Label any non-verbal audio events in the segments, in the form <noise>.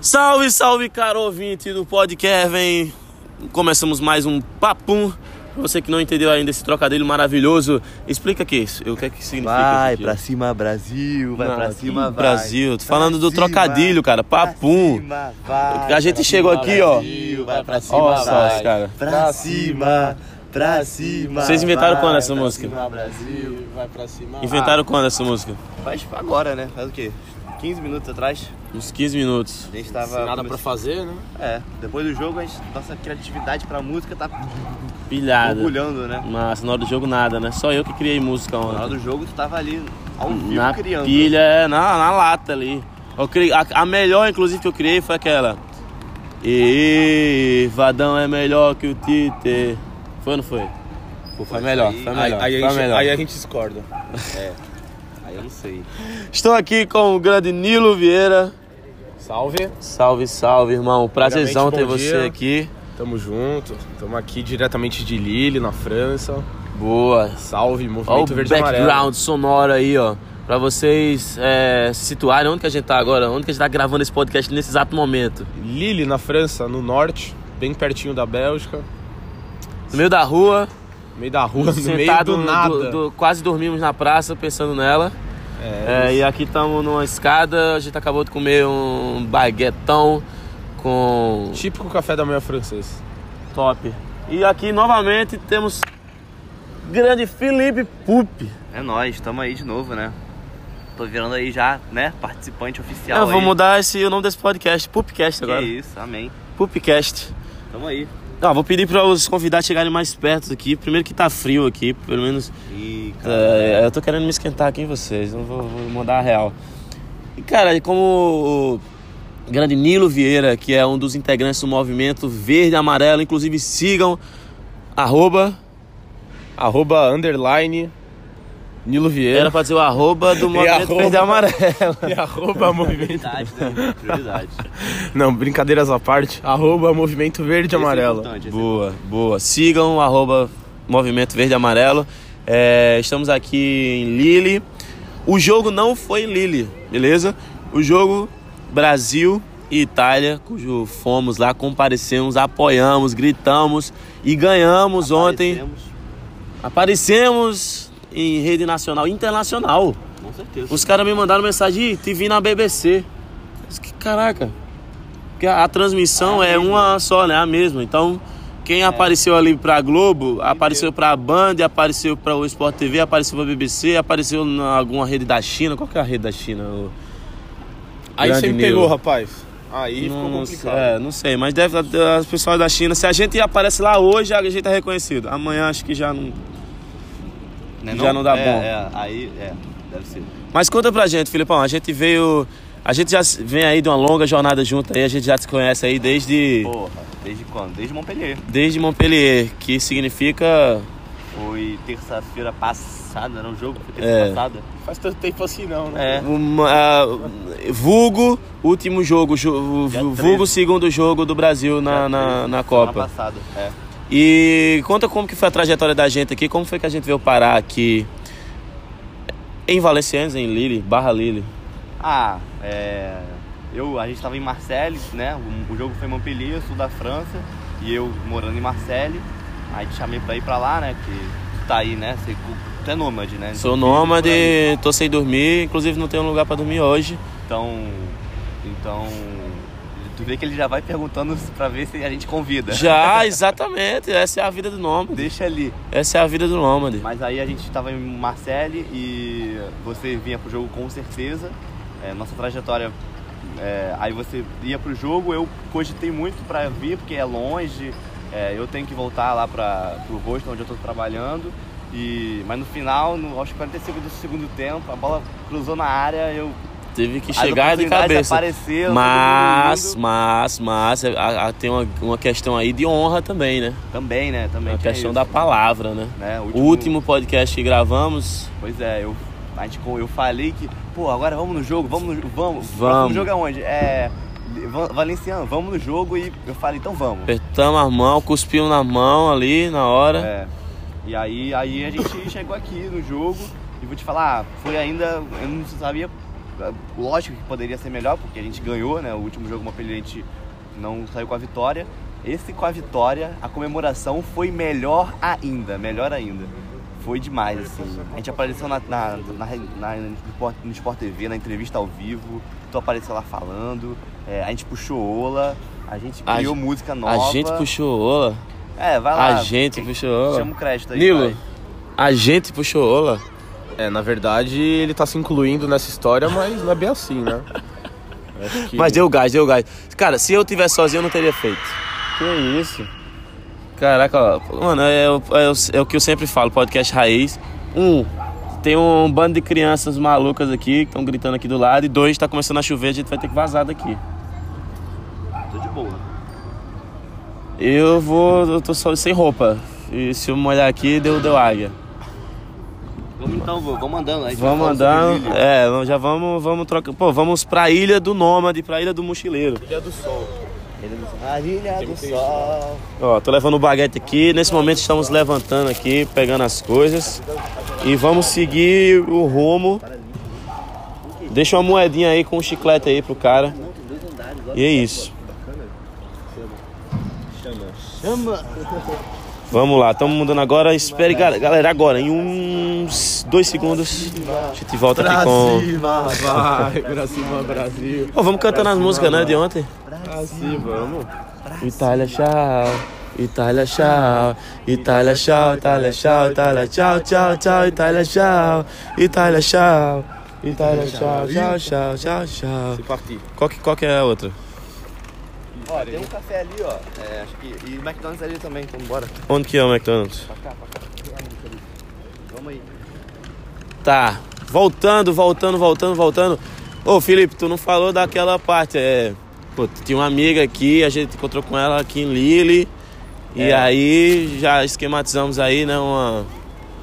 Salve, salve, caro ouvinte do podcast, vem. Começamos mais um papum. Você que não entendeu ainda esse trocadilho maravilhoso, explica aqui, o que é que significa Vai pra cima, Brasil, vai Não, pra cima, vai. Brasil, tô falando do cima, trocadilho, cara, pra papum. cima, vai, A gente pra chegou cima, aqui, ó. Brasil, Vai pra cima, Ó só, vai. os cara. Pra cima, pra cima. Vocês inventaram vai, quando essa pra música? cima, Brasil. Vai pra cima. Inventaram quando essa música? Faz agora, né? Faz o quê? 15 minutos atrás. Uns 15 minutos. A gente Sem tava. nada pra fazer, né? É, depois do jogo, a gente, nossa criatividade pra música tá Pilhada. orgulhando, né? Mas na hora do jogo nada, né? Só eu que criei música Na hora ontem. do jogo, tu tava ali ao vivo Na criando. pilha, é, na, na lata ali. Eu criei, a, a melhor, inclusive, que eu criei foi aquela. E Vadão é melhor que o Tite. Foi ou não foi? Pô, foi melhor, foi Aí, melhor. aí a foi gente, melhor. aí a gente discorda. Aí <laughs> eu não sei. Estou aqui com o grande Nilo Vieira. Salve, Salve, salve, irmão. Prazerzão ter você dia. aqui. tamo junto. Tamo aqui diretamente de Lille, na França. Boa. Salve, Olha o Movimento Verde e background Amarelo. sonoro aí, ó. Pra vocês é, se situarem onde que a gente tá agora, onde que a gente tá gravando esse podcast nesse exato momento. Lille, na França, no norte, bem pertinho da Bélgica. No meio da rua, No meio da rua, no meio sentado do nada. do- do- quase dormimos na praça pensando nela. É, É, e aqui estamos numa escada, a gente acabou de comer um baguetão com Típico café da manhã francês. top. E aqui novamente temos grande Felipe Pupi. É nóis, tamo aí de novo, né? Tô virando aí já, né? Participante oficial. Eu vou aí. mudar esse, o nome desse podcast, Pupcast Que agora. isso, amém. Pupcast. Tamo aí. Não, vou pedir para os convidados chegarem mais perto aqui. Primeiro que tá frio aqui, pelo menos. E, cara, é, eu tô querendo me esquentar aqui em vocês, não vou, vou mandar a real. E, cara, como o grande Nilo Vieira, que é um dos integrantes do movimento Verde e Amarelo, inclusive sigam arroba. Arroba, underline, Nilo Vieira. Era pra dizer o arroba do <laughs> movimento. Verde e Amarelo. <laughs> E arroba movimento. prioridade, né? Prioridade. Não, brincadeiras à parte. Arroba movimento verde é amarelo. importante, esse é Boa, boa. Sigam o arroba Movimento Verde Amarelo. É, estamos aqui em Lille. O jogo não foi em Lille, beleza? O jogo Brasil e Itália, cujo fomos lá, comparecemos, apoiamos, gritamos e ganhamos ontem. Aparecemos, Aparecemos em rede nacional, internacional. Com certeza. Os caras me mandaram mensagem, "Ih, te vi na BBC. Eu disse, que Caraca. Porque a, a transmissão é, uma só, né? A mesma. Então, quem apareceu ali pra Globo, apareceu pra Band, apareceu pra o Sport TV, apareceu pra BBC, apareceu em alguma rede da China. Qual que é a rede da China? O- Aí Grande você me pegou, rapaz. Aí ficou não, complicado. é, não sei, mas deve as pessoas da China. Se a gente aparece lá hoje, a gente é reconhecido. Amanhã acho que já não. Né, já não dá é, bom. É, aí, é, deve ser. Mas conta pra gente, Filipão. A gente veio. A gente já vem aí de uma longa jornada junto aí, a gente já se conhece aí desde, Porra, desde quando? Desde Montpellier. desde Montpellier, que significa. Foi terça-feira passada, um jogo? Foi terça É. passada? Faz tanto tempo assim não, né? É. Uma, vulgo, último jogo, jo- Dia vulgo 13. segundo jogo do Brasil na, na, 13, na semana Copa. passada, é. E conta como que foi a trajetória da gente aqui, como foi que a gente veio parar aqui em Valenciennes, em Lille, Barra Lille. Ah, é. Eu, a gente tava em Marseille, né? O, o jogo foi em Montpellier, sul da França, e eu morando em Marseille. Aí te chamei pra ir pra lá, né? Que tu tá aí, né? Você, tu é nômade, né? Sou Então, nômade, aí. tô sem dormir, inclusive não tenho lugar pra dormir hoje. Então. Então. Tu vê que ele já vai perguntando pra ver se a gente convida. Já, <laughs> exatamente, essa é a vida do nômade. Deixa ali. Essa é a vida do nômade. Mas aí a gente tava em Marseille e você vinha pro jogo com certeza. É, nossa trajetória. é, aí você ia pro jogo, eu cogitei muito pra vir, porque é longe. é, eu tenho que voltar lá pra, pro rosto onde eu tô trabalhando. E, mas no final, no, aos 40 segundos do segundo tempo, a bola cruzou na área, eu. Teve que as chegar de cabeça. Apareceram, Mas, mas, mas, a- tem uma, uma questão aí de honra também, né? Também, né? Também. A tinha questão isso, da palavra, né? né? O último podcast que gravamos, Pois é, eu, a gente, eu falei que, pô, agora vamos no jogo, vamos no vamos. Vamos. Próximo jogo é onde? É. Va- Valenciano, vamos no jogo e eu falei, então vamos. apertamos a mão, cuspimos na mão ali na hora. É. E aí, aí a gente <laughs> chegou aqui no jogo e vou te falar, foi ainda. Eu não sabia lógico que poderia ser melhor, porque a gente ganhou, né? O último jogo Montpellier a gente não saiu com a vitória. Esse com a vitória, a comemoração foi melhor ainda, melhor ainda. Foi demais, assim. A gente apareceu na, na, na, na no, Sport, no Sport TV, na entrevista ao vivo, tu apareceu lá falando, é, a gente puxou Ola, a gente A criou gen- música nova. A gente puxou ola. É, vai lá. A gente puxou ola. Chama o crédito aí. Nilo, vai. a gente puxou ola. É, na verdade, ele tá se incluindo nessa história, mas não é bem assim, né? <laughs> Que- Mas deu gás, deu gás. Cara, se eu tivesse sozinho, eu não teria feito. Que isso? Caraca, mano, é, o- é o- é o que eu sempre falo, podcast raiz. Um, tem um bando de crianças malucas aqui que estão gritando aqui do lado. E dois, tá começando a chover, a gente vai ter que vazar daqui. Tô de boa. Eu vou, eu tô só sem roupa. E se eu molhar aqui, deu, deu águia. Vamos então, vô, vamos andando. A Vamos andando. É, já vamos, vamos trocar. Pô, vamos pra ilha do Nômade, pra ilha do Mochileiro. Ilha do Sol. A ilha do sol. Ó, tô levando o baguete aqui. Nesse momento estamos levantando aqui, pegando as coisas. E vamos seguir o rumo. Deixa uma moedinha aí com um chiclete aí pro cara. E é isso. Chama. Vamos lá, estamos mudando agora. Espere, gal- galera, agora, em uns dois segundos, a gente volta aqui com. vai, Brasil. Ó, vamos cantando as músicas, né, de ontem? Assim, vamos. Itália, tchau. Itália, tchau. Itália, tchau. Itália, tchau. Itália, tchau, tchau, tchau. Itália, tchau. Itália, tchau. Itália, tchau, tchau, tchau, tchau, tchau. Se partir. Qual que, qual que é a outra? Ó, tem um café ali, ó. É, acho que. E o McDonald's ali também, então bora. Onde que é o McDonald's? Pra cá, pra cá. Vamos aí. Tá. Voltando, voltando, voltando, voltando. Ô, Felipe, tu não falou daquela parte. É. Pô, tinha uma amiga aqui, a gente encontrou com ela aqui em Lille. E É. aí já esquematizamos aí, né? Uma.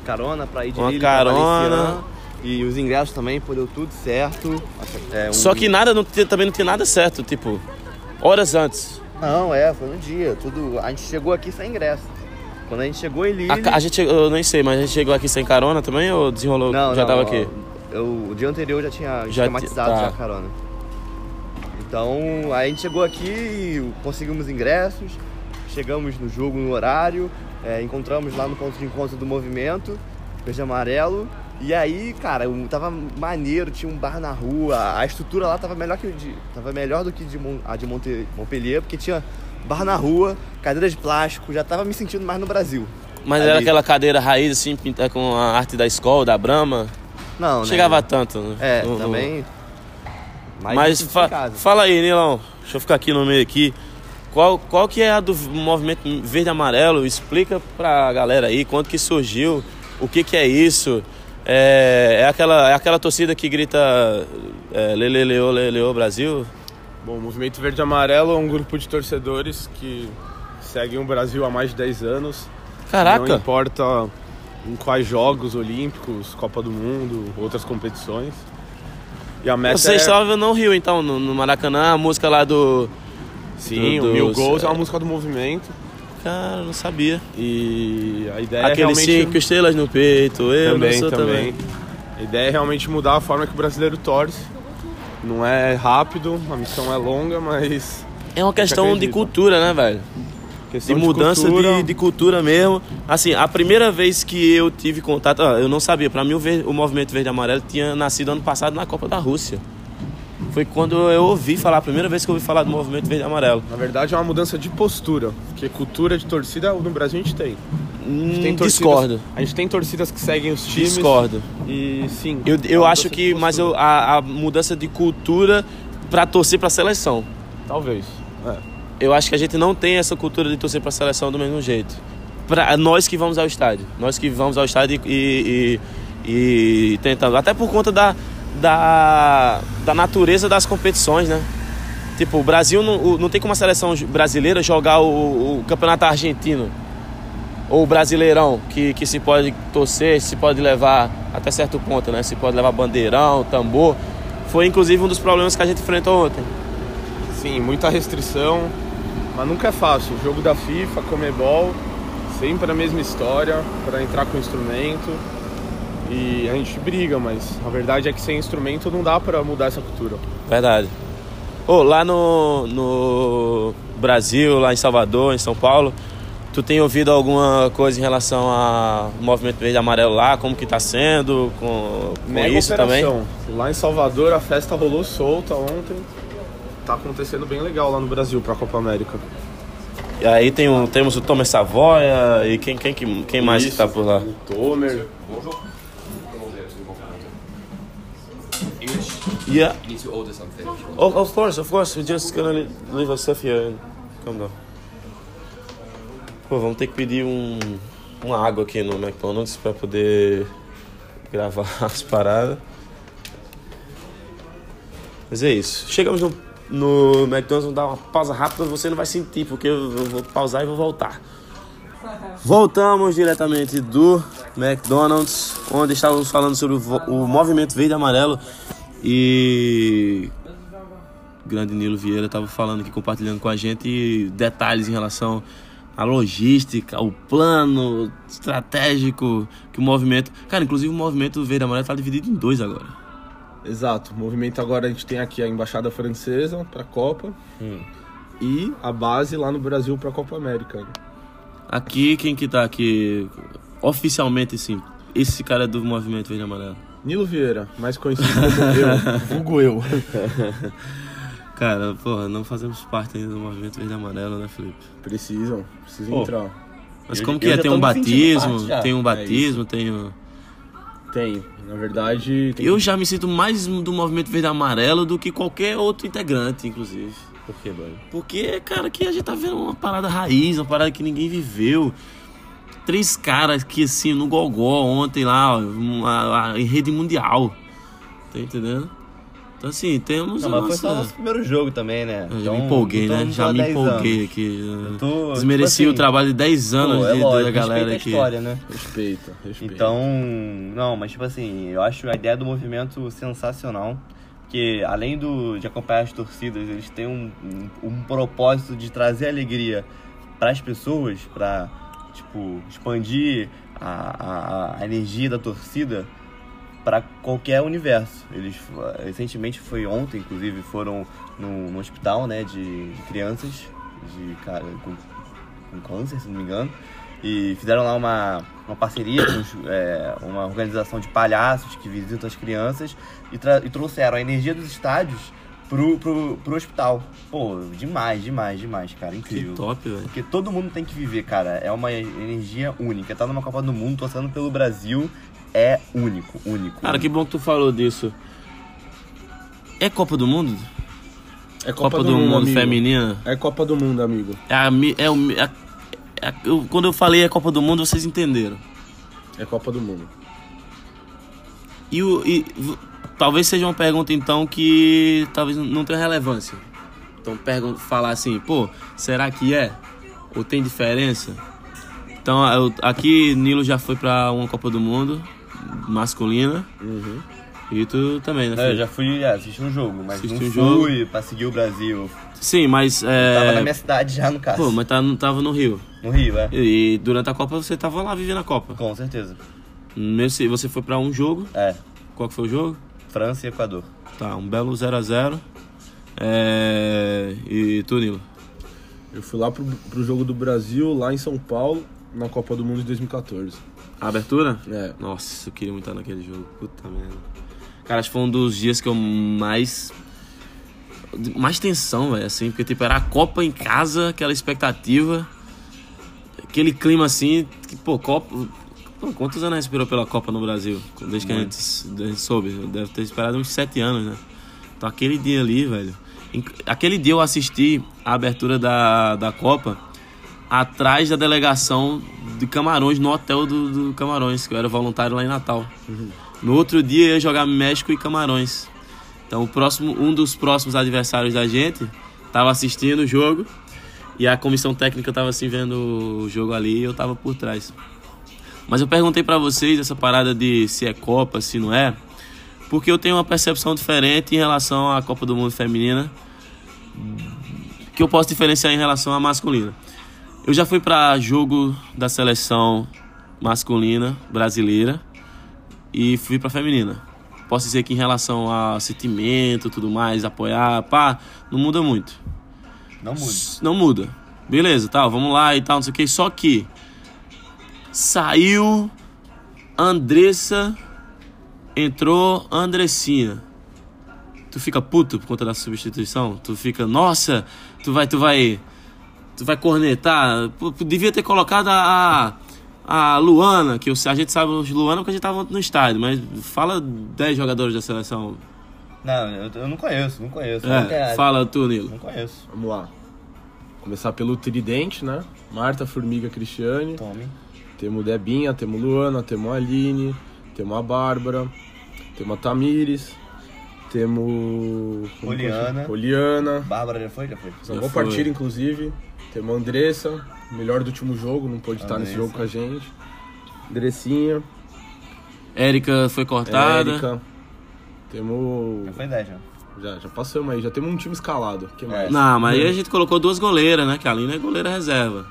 Carona pra ir de Uma Lille carona. E os ingressos também, pô, deu tudo certo. É, um- Só que nada, não, também não tinha nada certo, tipo, horas antes. Não, é, foi no dia. Tudo. A gente chegou aqui sem ingresso. Quando a gente chegou em Lille. A, a gente, chegou- eu nem sei, mas a gente chegou aqui sem carona também ou desenrolou? Não, já não, tava aqui? Eu, o dia anterior já tinha Já esquematizado ti- tá. já a carona. Então, aí a gente chegou aqui, conseguimos ingressos, chegamos no jogo no horário, é, encontramos lá no ponto de encontro do movimento, verde e amarelo. E aí, cara, tava maneiro, tinha um bar na rua, a estrutura lá tava melhor, que de, tava melhor do que de, a de Monte, Montpellier, porque tinha bar na rua, cadeira de plástico, já tava me sentindo mais no Brasil. Mas Ali. era aquela cadeira raiz, assim, pintada com a arte da escola, da Brahma. Não, Não né? chegava tanto, né? É, No- no- também. Mas, fa- fala aí, Nilão. Deixa eu ficar aqui no meio aqui. Qual, qual que é a do movimento verde e amarelo? Explica pra galera aí quando que surgiu, o que que é isso. É, é aquela, é aquela torcida que grita é, Lele, Leo, Lele, Brasil? Bom, o Movimento Verde e Amarelo é um grupo de torcedores que seguem o Brasil há mais de 10 anos. Não Caraca! importa em quais Jogos Olímpicos, Copa do Mundo, outras competições. E a meta Você é... estava no Rio, então, no, no Maracanã, a música lá do... Sim, do- o Mil Gols é uma música do movimento. Cara, não sabia. E a ideia Aquele é realmente... cinco estrelas no peito, eu também, não também. também. A ideia é realmente mudar a forma que o brasileiro torce. Não é rápido, a missão é longa, mas... É uma questão de cultura, né, velho? De questão mudança cultura, de, de cultura mesmo. Assim, a primeira vez que eu tive contato, ah, eu não sabia. Pra mim, o, ver- o movimento verde amarelo tinha nascido ano passado na Copa da Rússia. Foi quando eu ouvi falar, a primeira vez que eu ouvi falar do movimento verde amarelo. Na verdade é uma mudança de postura, porque cultura de torcida no Brasil a gente tem. A gente Hum, tem torcidas- discordo. A gente tem torcidas que seguem os times. Discordo. E sim. Eu, é eu uma acho que, de mas eu, a, a mudança de cultura pra torcer pra seleção. Talvez. É. Eu acho que a gente não tem essa cultura de torcer pra seleção do mesmo jeito. Pra nós que vamos ao estádio. Nós que vamos ao estádio e, e, e tentando. Até por conta da, da, da natureza das competições, né? Tipo, o Brasil não, não tem como a seleção brasileira jogar o, o campeonato argentino. Ou o brasileirão, que, que se pode torcer, se pode levar até certo ponto, né? Se pode levar bandeirão, tambor. Foi inclusive um dos problemas que a gente enfrentou ontem. Sim, muita restrição, mas nunca é fácil. O jogo da FIFA, Comebol, sempre a mesma história para entrar com o instrumento. E a gente briga, mas a verdade é que sem instrumento não dá pra mudar essa cultura. Verdade. Ô, lá no, no Brasil, lá em Salvador, em São Paulo, tu tem ouvido alguma coisa em relação ao movimento verde e amarelo lá? Como que tá sendo com, com Mega isso também? operação. Lá em Salvador a festa rolou solta ontem. Tá acontecendo bem legal lá no Brasil pra Copa América. E aí tem o, temos o Thomas Savoia e quem, quem, que- quem mais que Isso, tá por lá? O Tomer. Yeah. You need to order something. Oh, of course, of course. We're just gonna leave our stuff here and come down. Pô, vamos ter que pedir um, uma água aqui no McDonald's pra poder gravar <laughs> as paradas. Mas é isso. Chegamos no, no McDonald's, vamos dar uma pausa rápida, você não vai sentir, porque eu vou pausar e vou voltar. <laughs> Voltamos diretamente do McDonald's, onde estávamos falando sobre o, o movimento verde e amarelo. E o grande Nilo Vieira estava falando aqui, compartilhando com a gente detalhes em relação à logística, ao plano estratégico que o movimento. Cara, inclusive o movimento verde amarelo está dividido em dois agora. Exato. O movimento agora a gente tem aqui a embaixada francesa pra Copa e a base lá no Brasil pra Copa América. Aqui, quem que tá aqui oficialmente, sim? Esse cara é do movimento verde amarelo. Nilo Vieira, mais conhecido como eu, <laughs> vulgo eu. <laughs> Cara, porra, não fazemos parte ainda do movimento verde amarelo, né, Felipe? Precisam, precisam entrar. Mas Eu- como que eu é? Tem um me sentindo batismo, parte já. tem um É batismo, tem um... Tem, na verdade. Tem Eu já me sinto mais do movimento verde amarelo do que qualquer outro integrante, inclusive. Por que, mano? Porque, cara, aqui a gente tá vendo uma parada raiz, uma parada que ninguém viveu. Três caras que, assim, no Gogó ontem lá, ó, uma, a- em rede mundial. Tá entendendo? Então, assim, temos Não, mas foi só nossa... nosso primeiro jogo também, né? Eu já Então, me empolguei, então né? Já me 10 empolguei anos. aqui. Tô, Desmereci tipo o assim, trabalho de 10 anos pô, é de, lógico, da galera aqui. história, né? Respeita, respeita. Então, não, mas tipo assim, eu acho a ideia do movimento sensacional. Que além do, de acompanhar as torcidas, eles têm um, um, um propósito de trazer alegria para as pessoas, para tipo, expandir a, a, a energia da torcida para qualquer universo. Eles recentemente foi ontem, inclusive, foram no, no hospital, né, de, de crianças de cara com, com câncer, se não me engano, e fizeram lá uma, uma parceria com os, é, uma organização de palhaços que visitam as crianças e, e trouxeram a energia dos estádios pro, pro, pro hospital. Pô, demais, demais, demais, cara, Que incrível. top, velho. Porque todo mundo tem que viver, cara. É uma energia única. Tá numa Copa do Mundo, torcendo pelo Brasil, é único, único. Cara, que bom que tu falou disso. É Copa do Mundo? é Copa, do, Mundo, amigo. feminina? É Copa do Mundo, amigo. É é o, é é eu- quando eu falei é Copa do Mundo, vocês entenderam. É Copa do Mundo. E, o, e v- talvez seja uma pergunta, então, que talvez não tenha relevância. Então, pergun falar assim, pô, será que é? Ou tem diferença? Então, eu- aqui, Nilo já foi pra uma Copa do Mundo masculina. Uhum. E tu também, né? É, eu já fui é, assistir um jogo, mas Assisti não um jogo. fui pra seguir o Brasil. Sim, mas. Tava na É... minha cidade já, no caso. Pô, mas tá, não tava no Rio. No Rio, é. E durante a Copa você tava lá vivendo a Copa. Com certeza. Nesse, você foi pra um jogo. É, Qual que foi o jogo? França e Equador. Tá, um belo 0x0. É... E tu, Nilo? Eu fui lá pro, pro jogo do Brasil, lá em São Paulo, na Copa do Mundo de 2014. A abertura? É. Nossa, eu queria muito estar naquele jogo. Puta merda. Cara, acho que foi um dos dias que eu mais. Mais tensão, velho, assim, porque tipo, era a Copa em casa, aquela expectativa, aquele clima assim, que, pô, Copa. Pô, quantos anos esperou pela Copa no Brasil? Desde que a gente, a gente soube. Deve ter esperado uns sete anos, né? Então aquele dia ali, velho. Aquele dia eu assisti a abertura da, da Copa atrás da delegação de Camarões, no hotel do, do Camarões, que eu era voluntário lá em Natal. No outro dia eu ia jogar México e Camarões. Então o próximo, um dos próximos adversários da gente tava assistindo o jogo e a comissão técnica tava assim vendo o jogo ali e eu tava por trás. Mas eu perguntei pra vocês essa parada de se é Copa, se não é, porque eu tenho uma percepção diferente em relação à Copa do Mundo feminina que eu posso diferenciar em relação à masculina. Eu já fui pra jogo da seleção masculina brasileira e fui pra feminina. Posso dizer que em relação a sentimento, tudo mais, apoiar, pá, não muda muito. Não muda. Não muda. Beleza, tal, vamos lá e tal, não sei o que. Só que saiu Andressa, entrou Andressinha. Tu fica puto por conta da substituição? Tu fica, nossa, tu vai, tu vai, vai cornetar. Pô, devia ter colocado a, a Luana, que a gente sabe os Luana porque a gente tava no estádio, mas fala 10 jogadores da seleção. Não, eu, eu não conheço, não conheço. É, quero. fala tu, Nilo. Não conheço. Vamos lá. Começar pelo tridente, né? Marta, Formiga, Cristiane. Tome. Temos Debinha, temos Luana, temos a Aline, temos a Bárbara, temos a Tamires, temos. Poliana. Poliana. Bárbara já foi? Já foi. Já foi. partida, inclusive. Temos a Andressa, melhor do último jogo, não pôde estar nesse jogo com a gente. Andressinha, Érica foi cortada. Érica. Temos. Já foi 10 já. Já, já passamos aí, já temos um time escalado. que mais? Não, mas aí a gente colocou duas goleiras, né? Que a Aline é goleira reserva.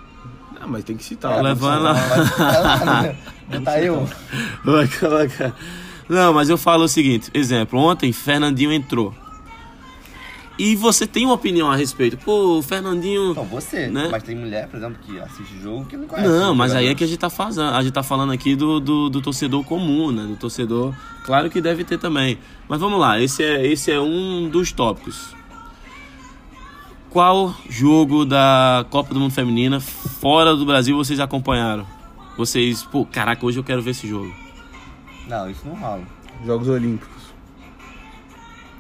Ah, mas tem que citar. É, levando a- Botar eu. Vai colocar. <laughs> Não, mas eu falo o seguinte, exemplo, ontem Fernandinho entrou. E você tem uma opinião a respeito. Pô, o Fernandinho. Não, você. Né? Mas tem mulher, por exemplo, que assiste jogo que não conhece. Não, mas aí é que a gente tá fazendo. A gente tá falando aqui do, do, do torcedor comum, né? Do torcedor. Claro que deve ter também. Mas vamos lá, esse é, esse é um dos tópicos. Qual jogo da Copa do Mundo Feminina fora do Brasil vocês acompanharam? Vocês, pô, caraca, hoje eu quero ver esse jogo. Não, isso não rola. Jogos Olímpicos.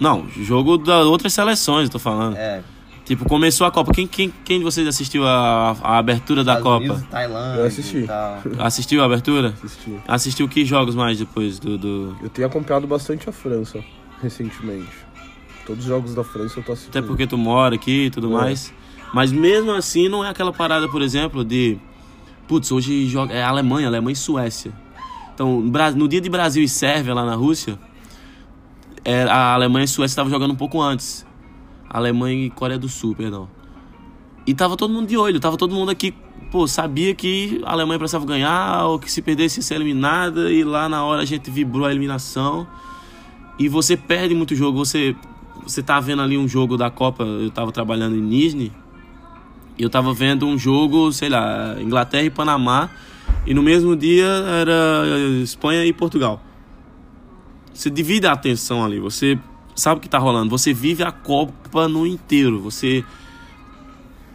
Não, jogo das outras seleções, eu tô falando. É. Tipo, começou a Copa. Quem, quem, quem de vocês assistiu a, a abertura da Estados Copa? Unidos, Tailândia Eu assisti. Assistiu a abertura? Assisti. Assistiu que jogos mais depois do. do... Eu tenho acompanhado bastante a França, recentemente. Todos os jogos da França eu tô assistindo. Até porque tu mora aqui e tudo É. mais. Mas mesmo assim, não é aquela parada, por exemplo, de. Putz, hoje joga. É Alemanha, Alemanha e Suécia. Então, no dia de Brasil e Sérvia lá na Rússia, a Alemanha e Suécia estavam jogando um pouco antes. Alemanha e Coreia do Sul, perdão. E tava todo mundo de olho, tava todo mundo aqui, pô, sabia que a Alemanha precisava ganhar, ou que se perdesse ia ser eliminada, e lá na hora a gente vibrou a eliminação. E você perde muito jogo, você você tá vendo ali um jogo da Copa, eu tava trabalhando em Nizhny, e eu tava vendo um jogo, sei lá, Inglaterra e Panamá, e no mesmo dia era Espanha e Portugal. Você divide a atenção ali, você sabe o que tá rolando, você vive a Copa no inteiro, você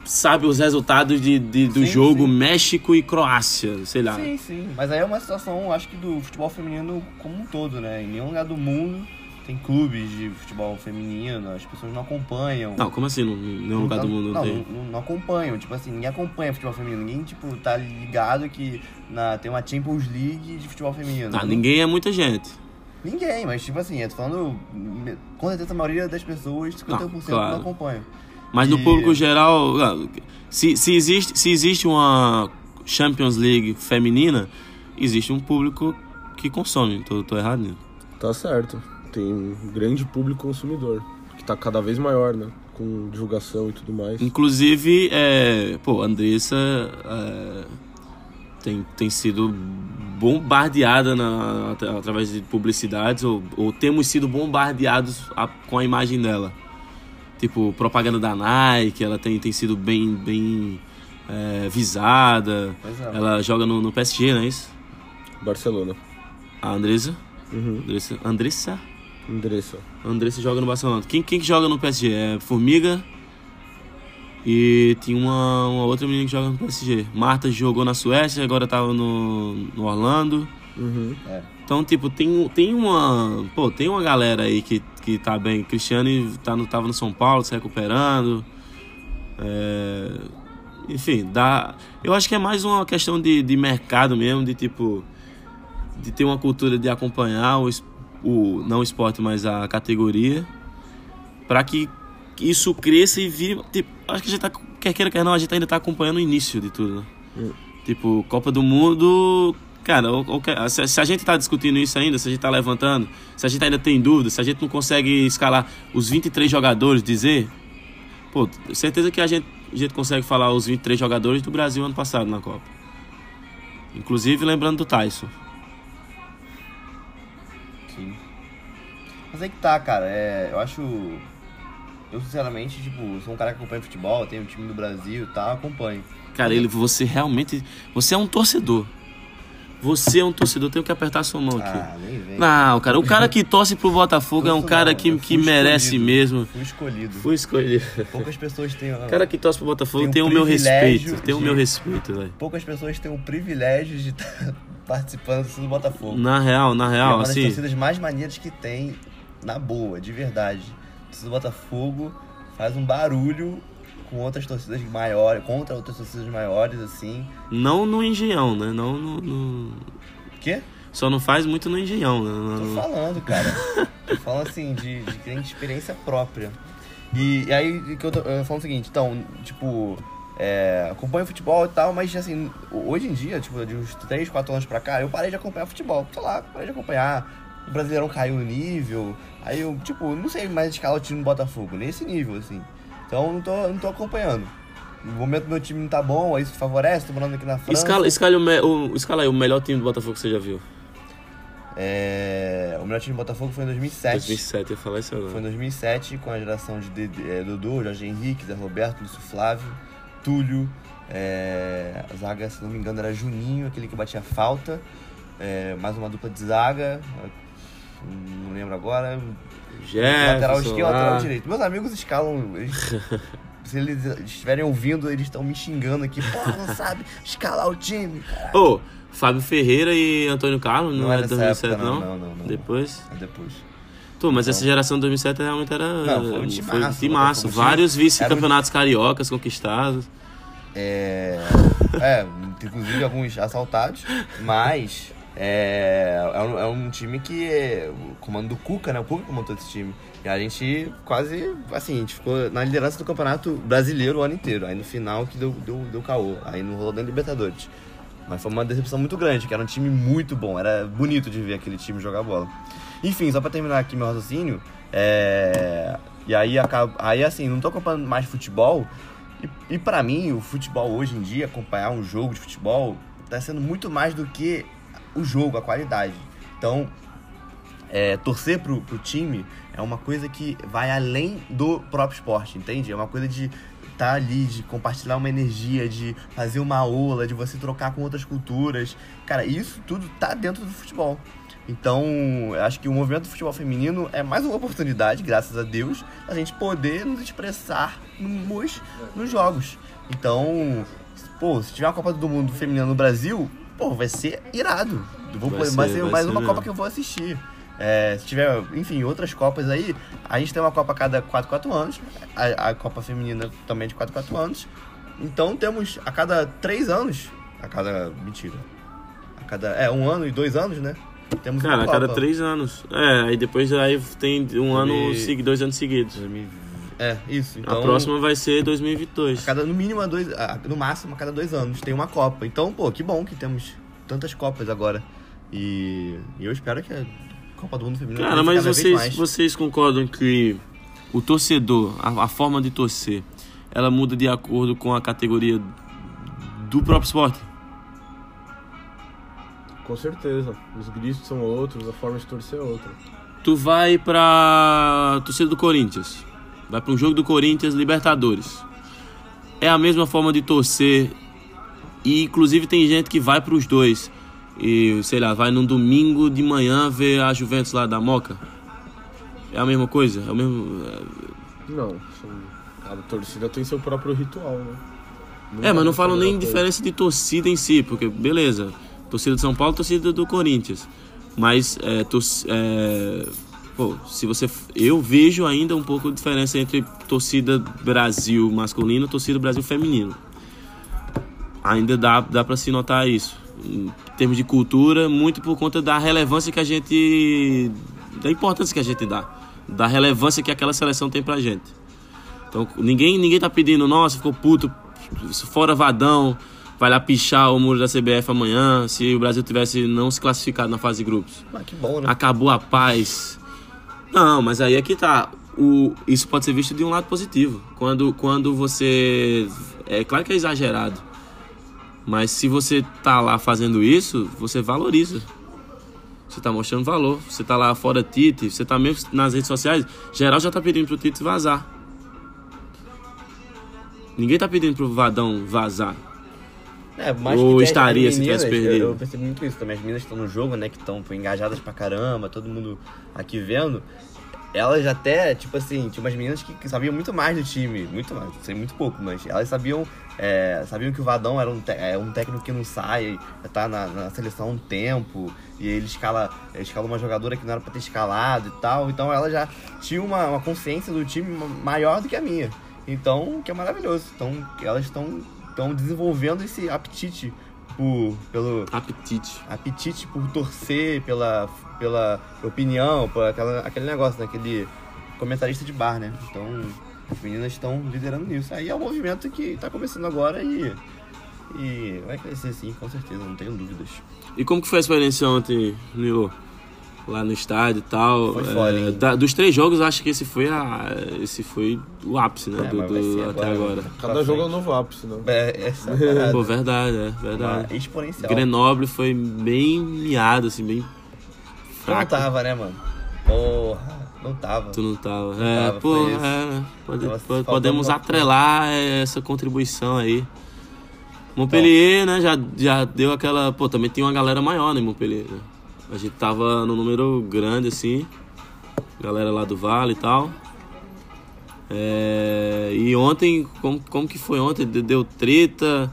sabe os resultados de, de- do Sim, jogo sim. México e Croácia, sei lá. Sim, sim. Mas aí é uma situação, acho que do futebol feminino como um todo, né? Em nenhum lugar do mundo tem clubes de futebol feminino, as pessoas não acompanham. Não, como assim? Em nenhum lugar do mundo não, tem. não, não acompanham, tipo assim, ninguém acompanha futebol feminino, ninguém, tipo, tá ligado que na, tem uma Champions League de futebol feminino. Ah, ninguém é muita gente. Ninguém, mas tipo assim, eu tô falando, com certeza a maioria das pessoas, 51% não, claro. acompanham. Mas no E- público geral, ah, se, se, existe, se existe uma Champions League feminina, existe um público que consome. Tô, tô errado nisso. Tá certo. Tem um grande público consumidor, que tá cada vez maior, né? Com divulgação e tudo mais. Inclusive, é, pô, a Andressa é, tem, tem sido bombardeada na, atra- através de publicidades, ou, ou temos sido bombardeados a- com a imagem dela. Tipo, propaganda da Nike, ela tem, tem sido bem, bem é, visada. É. Ela joga no, no PSG, não é isso? Barcelona. A Andressa. Uhum. Andressa. Andressa? Andressa. Andressa joga no Barcelona. Quem, quem que joga no PSG? É Formiga. E tinha uma, uma outra menina que joga no PSG. Marta jogou na Suécia, agora tava no, no Orlando. Uhum. Então, tipo, tem, tem uma. Pô, tem uma galera aí que, que tá bem. Cristiane tá no, tava no São Paulo se recuperando. É, enfim, dá. Eu acho que é mais uma questão de, de mercado mesmo, de tipo. De ter uma cultura de acompanhar o, o não o esporte, mas a categoria. Pra que isso cresça e vire. Tipo, acho que a gente tá. Quer queira, quer não, a gente ainda tá acompanhando o início de tudo, né? Hum. Tipo, Copa do Mundo. Cara, o- o que- se, se a gente tá discutindo isso ainda, se a gente tá levantando, se a gente ainda tem dúvida, se a gente não consegue escalar os 23 jogadores, dizer. Pô, certeza que a gente, a gente consegue falar os 23 jogadores do Brasil ano passado na Copa. Inclusive lembrando do Tyson. Mas aí que tá, cara. É, eu acho. Eu, sinceramente, tipo, sou um cara que acompanha futebol, tenho o time do Brasil e tal, acompanho. Cara, ele, você realmente. Você é um torcedor. Você é um torcedor, tenho que apertar sua mão aqui. Ah, nem vem. Não, cara, o cara que torce pro Botafogo é um cara que, que merece mesmo. Fui escolhido. Fui escolhido. Poucas pessoas têm. O cara que torce pro Botafogo Tem tem, um o meu respeito. Tem o de- meu respeito, velho. Poucas pessoas têm o privilégio de estar <laughs> participando do Botafogo. Na real, na E é real, uma das assim. torcidas mais maneiras que tem, na boa, de verdade. Torcida do Botafogo faz um barulho com outras torcidas maiores, contra outras torcidas maiores, assim. Não no engenhão, né? Não no. no- Quê? Só não faz muito no engenhão, né? Tô falando, cara. Tô falando assim, de, de experiência própria. E, e aí, que eu tô eu falando o seguinte, então, tipo, é, acompanho futebol e tal, mas assim, hoje em dia, tipo, de uns 3, 4 anos pra cá, eu parei de acompanhar futebol. Sei lá, parei de acompanhar. O Brasileirão caiu no nível. Aí eu, tipo, não sei mais escalar o time do Botafogo, nesse nível, assim. Então não tô, não tô acompanhando. No momento meu time não tá bom, aí isso favorece, tô morando aqui na França. Escala, escala, o, o, escala aí o melhor time do Botafogo que você já viu. É, o melhor time do Botafogo foi em 2007. 2007, eu falar isso Foi em agora. 2007, com a geração de Dede- eh, Dudu, Jorge Henrique, Zé Roberto, Lúcio Flávio, Túlio. eh, a zaga, se não me engano, era Juninho, aquele que batia falta. eh, mais uma dupla de zaga. Não lembro agora. lateral Jefferson, esquerdo, lateral lá. direito. Meus amigos escalam. eles- <laughs> se eles estiverem ouvindo, eles estão me xingando aqui. Pô, não sabe escalar o time. cara." Ô, Fábio Ferreira e Antônio Carlos, não, Não é é dessa 2007 época, não? não, não, não, não. Depois? Aí depois. Pô, mas essa geração de 2007 realmente era. Não, foi um timaço, timaço. Botafogo. Vários Era um- vice-campeonatos cariocas conquistados. É, é, inclusive alguns assaltados, mas é, é, um, é um time que é o comando do Cuca, né? O Cuca montou esse time. E a gente quase, assim, a gente ficou na liderança do campeonato brasileiro o ano inteiro. Aí no final que deu, deu, deu caô. Aí não rolou nem Libertadores. Mas foi uma decepção muito grande, que era um time muito bom. Era bonito de ver aquele time jogar bola. Enfim, só pra terminar aqui meu raciocínio, é... E aí, aí assim, não tô acompanhando mais futebol. E, e para mim, o futebol hoje em dia, acompanhar um jogo de futebol, tá sendo muito mais do que o jogo, a qualidade. Então, é, torcer pro, pro time é uma coisa que vai além do próprio esporte, entende? É uma coisa de estar ali, de compartilhar uma energia, de fazer uma aula, de você trocar com outras culturas. Cara, isso tudo tá dentro do futebol. Então, eu acho que o movimento do futebol feminino é mais uma oportunidade, graças a Deus, a gente poder nos expressar nos, nos jogos. Então, pô, se tiver uma Copa do Mundo feminina no Brasil, pô, vai ser irado. Vou, Vai vai, ser, ser, vai mais ser uma mesmo. Copa que eu vou assistir. É, se tiver, enfim, outras Copas aí, a gente tem uma Copa a cada 4, 4 anos, a, a Copa Feminina também de 4, 4 anos. Então temos a cada 3 anos, a cada. Mentira. A cada. É, um ano e dois anos, né? Temos Cara, a cada Copa. três anos. É, aí depois aí tem um ano, dois anos seguidos. É, isso. Então, a próxima vai ser 2022. A cada, no mínimo, a dois, a- no máximo, a cada dois anos tem uma Copa. Então, pô, que bom que temos tantas Copas agora. E, e eu espero que a Copa do Mundo Feminino Cara, mas vocês, vocês concordam que o torcedor, a, a forma de torcer, ela muda de acordo com a categoria do próprio esporte? Com certeza. Os gritos são outros, a forma de torcer é outra. Tu vai pra torcida do Corinthians, vai pra um jogo do Corinthians Libertadores. É a mesma forma de torcer e inclusive tem gente que vai pros dois. E, sei lá, vai num domingo de manhã ver a Juventus lá da Moca. É a mesma coisa? É o mesmo. Não, são- cada torcida tem seu próprio ritual, né? É, mas não falo nem diferença. diferença de torcida em si, porque beleza, torcida de São Paulo, torcida do Corinthians. Mas é, tor- é, pô, se você eu vejo ainda um pouco de diferença entre torcida Brasil masculino e torcida Brasil feminino. Ainda dá dá para se notar isso. Em termos de cultura, muito por conta da relevância que a gente da importância que a gente dá, da relevância que aquela seleção tem pra gente. Então ninguém, ninguém tá pedindo, nossa, ficou puto, fora Vadão, vai lá pichar o muro da CBF amanhã, se o Brasil tivesse não se classificado na fase de grupos. Ah, que bom, né? Acabou a paz. Não, mas aí é que tá. O, isso pode ser visto de um lado positivo. Quando, quando você. É claro que é exagerado. Mas se você tá lá fazendo isso, você valoriza. Você tá mostrando valor. Você tá lá fora Tite, você tá mesmo nas redes sociais, geral já tá pedindo pro Tite vazar. Ninguém tá pedindo pro Vadão vazar. É, mais Ou estaria se tivesse perdido. Eu, eu percebi muito isso também. As meninas estão no jogo, né? Que estão engajadas pra caramba, todo mundo aqui vendo. Elas até, tipo assim, tinha umas meninas que, que sabiam muito mais do time. Muito mais, sei muito pouco, mas elas sabiam. é, sabiam que o Vadão era um, é um técnico que não sai, tá na, na seleção há um tempo, e ele escala, escala uma jogadora que não era pra ter escalado e tal. Então ela já tinha uma, uma consciência do time ma- maior do que a minha. Então, que é maravilhoso. Então, elas estão estão desenvolvendo esse apetite por, pelo Apetite. apetite por torcer, pela, pela opinião, por aquela, aquele negócio, né? Aquele comentarista de bar, né? Então, as meninas estão liderando nisso. Aí é um movimento que tá começando agora e, e vai crescer sim, com certeza, não tenho dúvidas. E como que foi a experiência ontem, Nilo? Lá no estádio e tal. Foi É, foda, hein? da- dos três jogos, acho que esse foi, a, esse foi o ápice, né? É, do, do- até agora, agora. Cada Pra jogo é um novo ápice, né? É, essa é parada. Pô, verdade, é Uma verdade. exponencial. Grenoble foi bem miado, assim, bem Não fraco. tava, né, mano? Porra, não tava. Tu não tava. É, tava, pô, é? Pode- podemos uma- atrelar essa contribuição aí. Montpellier, né, já, já deu aquela. Pô, também tem uma galera maior, né, Montpellier. né? A gente tava no número grande, assim. Galera lá do Vale e tal. É, e ontem, como, como que foi ontem? De- Deu treta.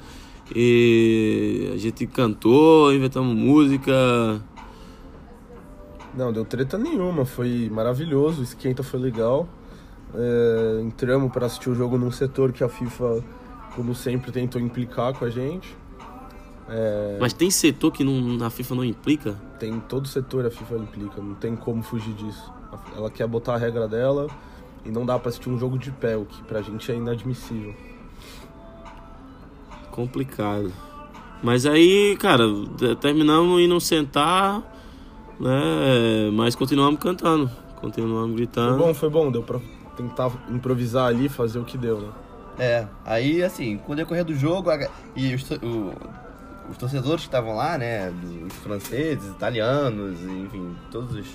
E a gente cantou, inventamos música. Não, deu treta nenhuma, foi maravilhoso, o esquenta foi legal. É, entramos para assistir o jogo num setor que a FIFA, como sempre, tentou implicar com a gente. É, Mas tem setor que não, na FIFA não implica? tem todo setor a FIFA implica, não tem como fugir disso. Ela quer botar a regra dela e não dá para assistir um jogo de pé, o que pra gente é inadmissível. Complicado. Mas aí, cara, de- terminamos indo sentar, né? Mas continuamos cantando. Continuamos Foi gritando. bom, foi bom, deu pra tentar improvisar ali, fazer o que deu, né? É, aí assim, com o decorrer do jogo, a- e o- os torcedores que estavam lá, né, dos franceses, italianos, enfim, todas as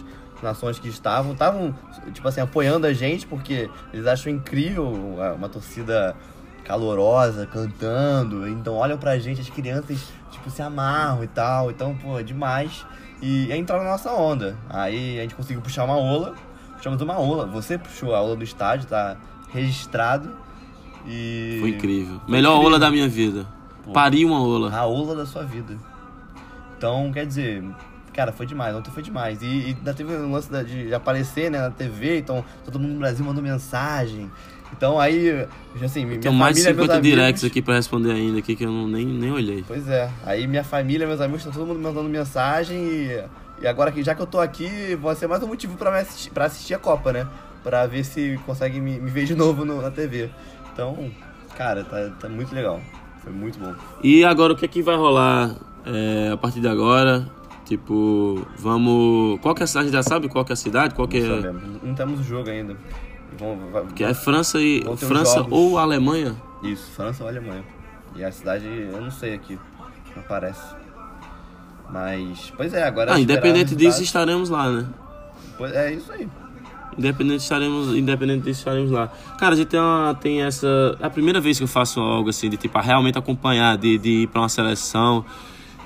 nações que estavam, estavam, tipo assim, apoiando a gente, porque eles acham incrível uma, uma torcida calorosa, cantando, então olham pra gente, as crianças, tipo, se amarram e tal, então, pô, é demais. E aí entraram na nossa onda. Aí a gente conseguiu puxar uma ola, puxamos uma ola, você puxou a ola do estádio, tá registrado. E. Foi incrível. Foi Melhor incrível. ola da minha vida. Pô. Pari uma ola. A ola da sua vida. Então, quer dizer, cara, foi demais, ontem foi demais. E, e ainda teve o lance de aparecer né, na TV, então todo mundo no Brasil mandou mensagem. Então aí, assim, minha Tenho mais de família, meus 50 amigos- directs aqui pra responder ainda, aqui que eu não, nem, nem olhei. Pois é, aí minha família, meus amigos, estão todo mundo mandando mensagem e, e agora que já que eu tô aqui, vai ser mais um motivo pra, me assistir, pra assistir a Copa, né? Pra ver se consegue me, me ver de <laughs> novo no- na TV. Então, cara, tá, tá muito legal. Foi muito bom. E agora, o que é que vai rolar é, a partir de agora? Tipo, vamos. Qual que é a cidade? Já sabe qual que é a cidade? Qual que Não é. sabemos. Não temos o jogo ainda. Vamos, vai- Que é França e. França ou Alemanha? Isso, França ou Alemanha. E a cidade, eu não sei aqui, não aparece. Mas, pois é, agora. Ah, independente disso, estaremos lá, né? Pois- É isso aí. Independente estaremos, independente disso, estaremos lá. Cara, a gente tem, uma, tem essa. É a primeira vez que eu faço algo assim, de tipo, realmente acompanhar, de, de ir pra uma seleção.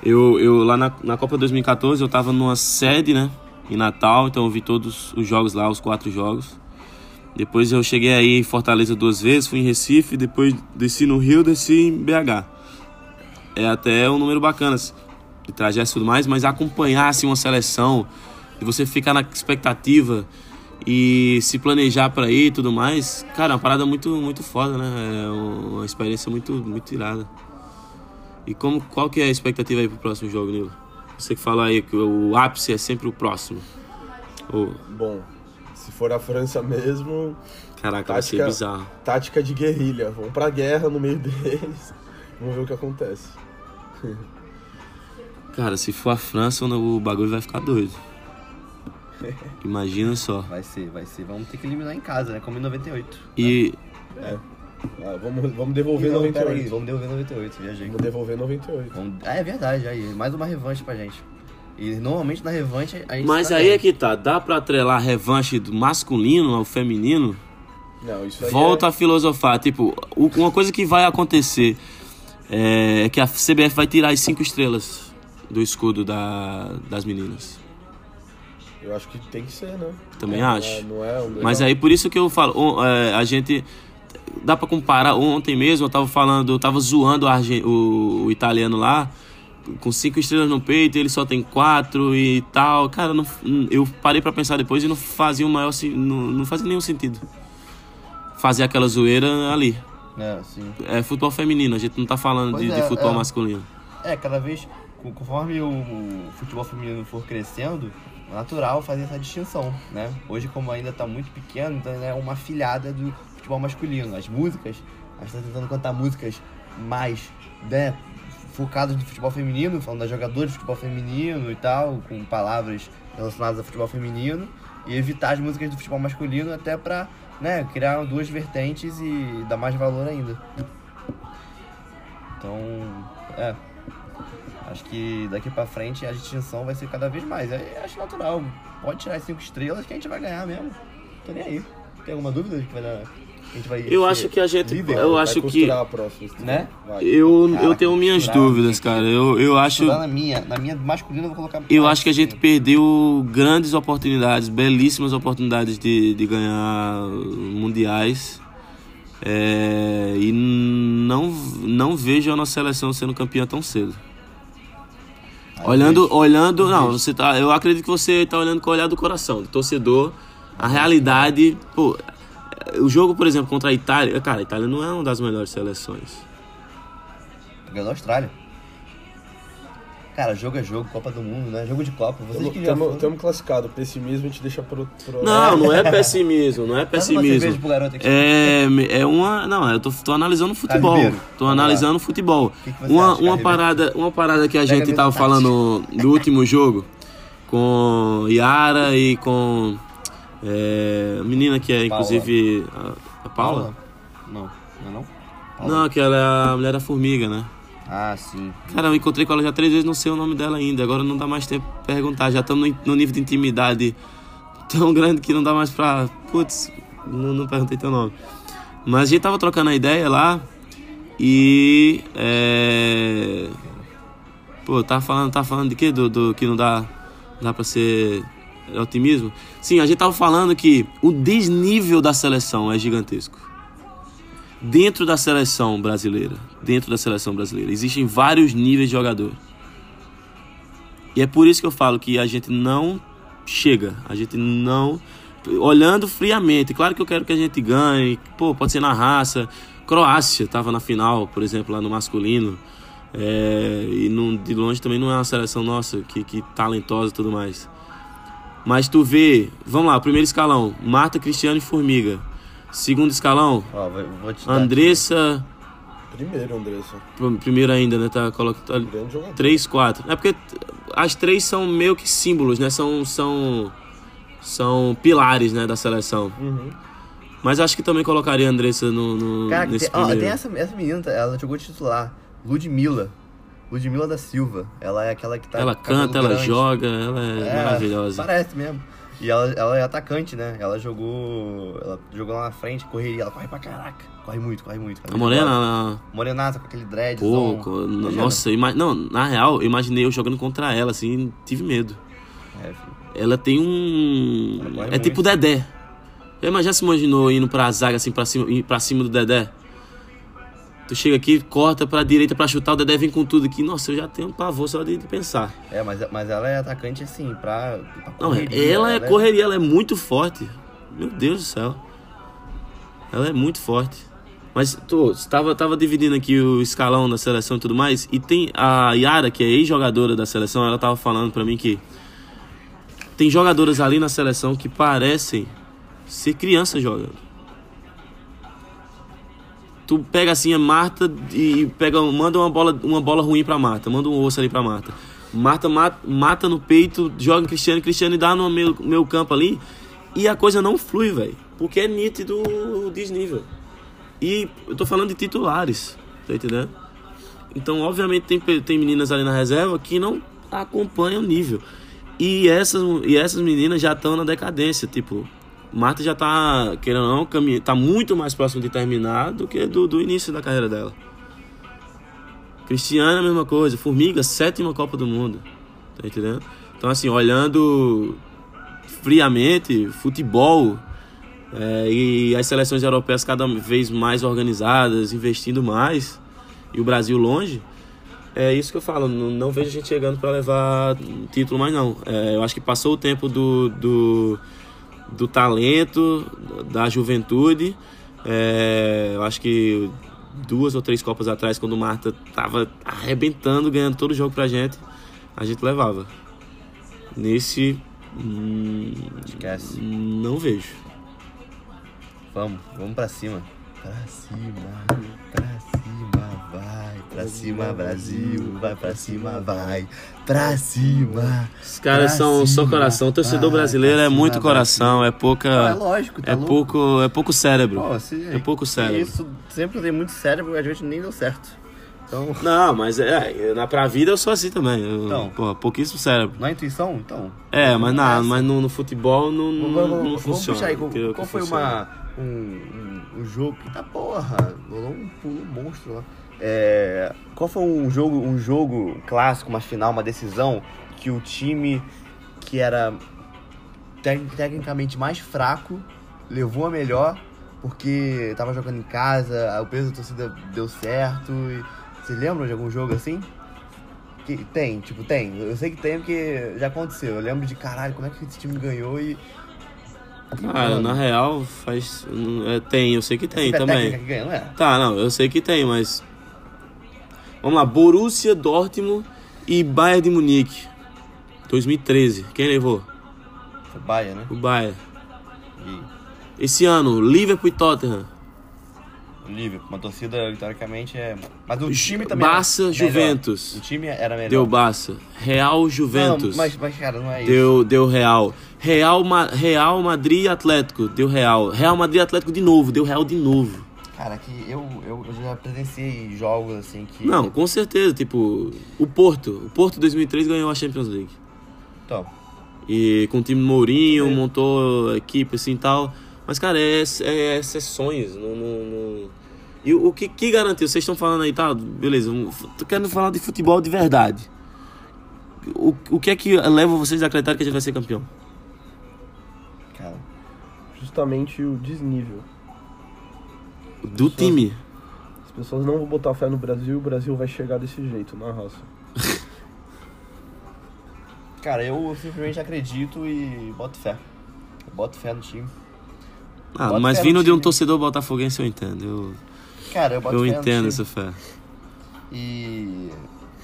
Eu, eu lá na, na Copa 2014, eu tava numa sede, né? Em Natal, então eu vi todos os jogos lá, os quatro jogos. Depois eu cheguei aí em Fortaleza duas vezes, fui em Recife, depois desci no Rio, desci em BH. É até um número bacana, assim, de trajetos e tudo mais, mas acompanhar assim, uma seleção, de você ficar na expectativa e se planejar pra ir e tudo mais, cara, é uma parada muito, muito foda, né? É uma experiência muito, muito irada. E como, qual que é a expectativa aí pro próximo jogo, Nilo? Você que fala aí que o ápice é sempre o próximo. Bom, se for a França mesmo, caraca, vai ser Tática- bizarro. tática de guerrilha. Vão pra guerra no meio deles. <laughs> Vamos ver o que acontece. <laughs> Cara, se for a França, o bagulho vai ficar doido. <laughs> Imagina só. Vai ser, vai ser. Vamos ter que eliminar em casa, né? Como em 98. E Ah, vamos, vamos devolver Não, peraí, 98. Vamos devolver 98, viajei. Vamos devolver 98. Vamos- Ah, é verdade, aí. Mais uma revanche pra gente. E normalmente na revanche a gente Mas tá aí bem. é que tá, dá pra atrelar revanche do masculino ao feminino? Não, isso aí Volta é... a filosofar. Tipo, uma coisa que vai acontecer é, é que a CBF vai tirar as cinco estrelas do escudo da- das meninas. Eu acho que tem que ser, né? Também Não acho. é- Não é, um Mas aí por isso que eu falo, o- é, a gente dá pra comparar. Ontem mesmo eu tava falando, eu tava zoando o, o- o italiano lá com cinco estrelas no peito, ele só tem quatro e tal. Cara, não- eu parei pra pensar depois e não fazia o maior, não, não fazia nenhum sentido fazer aquela zoeira ali. É, sim. É futebol feminino, a gente não tá falando de, de é, futebol é. masculino. É, cada vez, co- conforme o, futebol feminino for crescendo, é natural fazer essa distinção, né? Hoje, como ainda tá muito pequeno, então é uma filhada do futebol masculino. As músicas, a gente tá tentando cantar músicas mais, né, focadas no futebol feminino, falando das jogadoras de futebol feminino e tal, com palavras relacionadas ao futebol feminino, e evitar as músicas do futebol masculino até pra, né, criar duas vertentes e dar mais valor ainda. Então, é. Acho que daqui pra frente a distinção vai ser cada vez mais. É, acho natural. Pode tirar as cinco estrelas que a gente vai ganhar mesmo. Tô nem aí. Tem alguma dúvida de que vai dar. que a gente vai Eu acho que a gente. líder? Eu acho que. próxima. Né? Vai. Eu, Cara, eu tenho minhas dúvidas, cara. Eu, eu acho. Na minha, na minha masculina eu vou colocar. Eu acho que a gente cinco. perdeu grandes oportunidades, belíssimas oportunidades de, de ganhar mundiais. É, e não, não vejo a nossa seleção sendo campeã tão cedo. Olhando, olhando, não, você tá, eu acredito que você está olhando com o olhar do coração, do torcedor. A realidade, pô, o jogo, por exemplo, contra a Itália, cara, a Itália não é uma das melhores seleções. Ganhou da Austrália. Cara, jogo é jogo, Copa do Mundo, né? Jogo de Copa. Vocês que já foram- Estamos classificados. Pessimismo a gente deixa pro. pro... Não, não é <laughs> pessimismo, não é uma pessimismo. pro garoto aqui. É, é uma. Não, eu tô, tô analisando futebol. Ribeiro, Tô analisando futebol. que que Uma, acha, uma, Ribeiro? parada, uma parada que a Pega gente tava tático. falando no último jogo com Yara e com é, a menina que é Paula. inclusive a, a Paula. Não, não é não? Paula? Não, que ela é a mulher da formiga, né? Ah, sim. Cara, eu encontrei com ela já três vezes, não sei o nome dela ainda. Agora não dá mais tempo pra perguntar. Já estamos no, nível de intimidade <laughs> tão grande que não dá mais pra. Putz, não, não perguntei teu nome. Mas a gente tava trocando a ideia lá e. É... Pô, tava falando, tava falando de quê? Do, do que não dá, dá pra ser otimismo? Sim, a gente tava falando que o desnível da seleção é gigantesco dentro da seleção brasileira, dentro da seleção brasileira, existem vários níveis de jogador. E é por isso que eu falo que a gente não chega, a gente não olhando friamente. Claro que eu quero que a gente ganhe, pô, pode ser na raça. Croácia tava na final, por exemplo, lá no masculino. É, e de longe também não é uma seleção nossa que, que talentosa e tudo mais. Mas tu vê, vamos lá, primeiro escalão, Marta, Cristiano e Formiga. Segundo escalão, Ó, vou, vou te dar Andressa, Primeiro, Andressa. pr- primeiro ainda, né? Tá colocando. Grande jogador. 3, 4. É porque as três são meio que símbolos, né? São. São, são pilares, né, da seleção. Uhum. Mas acho que também colocaria a Andressa no, no, Cara, nesse tem, ó, primeiro. tem essa, essa menina, ela jogou de titular. Ludmilla. Ludmilla da Silva. Ela é aquela que tá. ela com cabelo canta, ela grande. joga, ela é, É, maravilhosa. Parece mesmo. E ela, ela é atacante, né? Ela jogou. Ela jogou lá na frente, correria. Ela corre pra caraca. Corre muito, corre muito. corre A muito. Morena, ela. Morenaça com aquele dread. Pouco. Nossa, ima... não, na real, eu imaginei eu jogando contra ela, assim, tive medo. É, filho. Ela tem um. Ela É muito. tipo Dedé. Mas já se imaginou indo pra zaga assim, pra cima, pra cima do Dedé? Tu chega aqui, corta pra direita pra chutar, o Dedé vem com tudo aqui. Nossa, eu já tenho um pavor só de, de pensar. É, mas, mas ela é atacante assim, pra. pra Não, correria, ela é correria, ela é muito forte. Meu Deus do céu. Ela é muito forte. Mas tô, tava, tava dividindo aqui o escalão da seleção e tudo mais. E tem a Yara, que é ex-jogadora da seleção, ela tava falando pra mim que tem jogadoras ali na seleção que parecem ser criança jogando. Tu pega assim a Marta e pega, manda uma bola, uma bola ruim pra Marta, manda um osso ali pra Marta. Marta mata, mata no peito, joga em Cristiano, Cristiano dá no meu, meu campo ali e a coisa não flui, velho. Porque é nítido o desnível. E eu tô falando de titulares, tá entendendo? Então, obviamente, tem, tem meninas ali na reserva que não acompanha o nível. E essas, e essas meninas já estão na decadência, tipo, Marta já tá, querendo ou não, caminha, tá muito mais próximo de terminar do que do, do início da carreira dela. Cristiana, a mesma coisa. Formiga, sétima Copa do Mundo. Tá entendendo? Então, assim, olhando friamente, futebol é, e as seleções europeias cada vez mais organizadas, investindo mais, e o Brasil longe, é isso que eu falo. Não, não vejo a gente chegando para levar título mais, não. É, eu acho que passou o tempo do, do, do talento, da juventude. É, eu acho que duas ou três Copas atrás, quando o Marta tava arrebentando, ganhando todo o jogo pra gente, a gente levava. Nesse. Hum, Esquece. Não vejo. Vamos, vamos pra cima. Pra cima, pra cima. Pra cima, Brasil. Vai pra cima, vai. Pra cima. Os caras são só cima, coração. O torcedor vai, brasileiro é cima, muito coração, é pouca. Não, é lógico, tá é louco. pouco, é pouco cérebro. Pô, se- É pouco cérebro. Isso sempre tem muito cérebro e a gente nem deu certo. Então, Não, mas é, na pra vida eu sou assim também. Eu, Então. porra, pouquíssimo cérebro. na intuição, então. É, mas, na, mas no, no futebol não, não, Vamos, não vamos funciona. puxar aí. Qual, qual foi funciona. uma, um, um, um jogo que tá porra? Rolou um pulo monstro lá. É, qual foi um jogo, um jogo clássico, uma final, uma decisão que o time que era tec- tecnicamente mais fraco levou a melhor porque tava jogando em casa, o peso da torcida deu certo. E, vocês lembram de algum jogo assim? Que, tem, tipo, tem. Eu sei que tem porque já aconteceu. Eu lembro de caralho, como é que esse time ganhou e. Cara, na real, faz. é, tem, eu sei que tem Sempre a também. que ganha, não é? Tá, não, eu sei que tem, mas. Vamos lá, Borussia Dortmund e Bayern de Munique. 2013. Quem levou? Foi Bahia, né? O Bayern. E Esse ano, Liverpool e Tottenham. o Liverpool, uma torcida teoricamente é. Mas o time também. Barça, era melhor. Juventus. O time era melhor. Deu Barça. Real Juventus. Não, mas, mas, cara, não é isso. Deu, deu Real. Real, Ma- Real Madrid e Atlético. Deu Real. Real Madrid e Atlético de novo. Deu Real de novo. Cara, que eu, eu, eu já presenciei jogos assim que. Não, com certeza. Tipo, o Porto. O Porto 2003 ganhou a Champions League. Então, E com o time do Mourinho, É. montou a equipe assim e tal. Mas, cara, é, é. Não, não, não- E o, o que, que garantiu? Vocês estão falando aí, tá? Beleza, tô querendo falar de futebol de verdade. O, o que é que leva vocês a acreditar que a gente vai ser campeão? cara. Justamente o desnível. Do time. As pessoas não vão botar fé no Brasil e o Brasil vai chegar desse jeito, na raça. <laughs> Cara, eu simplesmente acredito e boto fé. Eu boto fé no time. Ah, Bota mas vindo de um torcedor botafoguense eu entendo. Eu, Cara, eu boto eu fé no entendo time. essa fé. E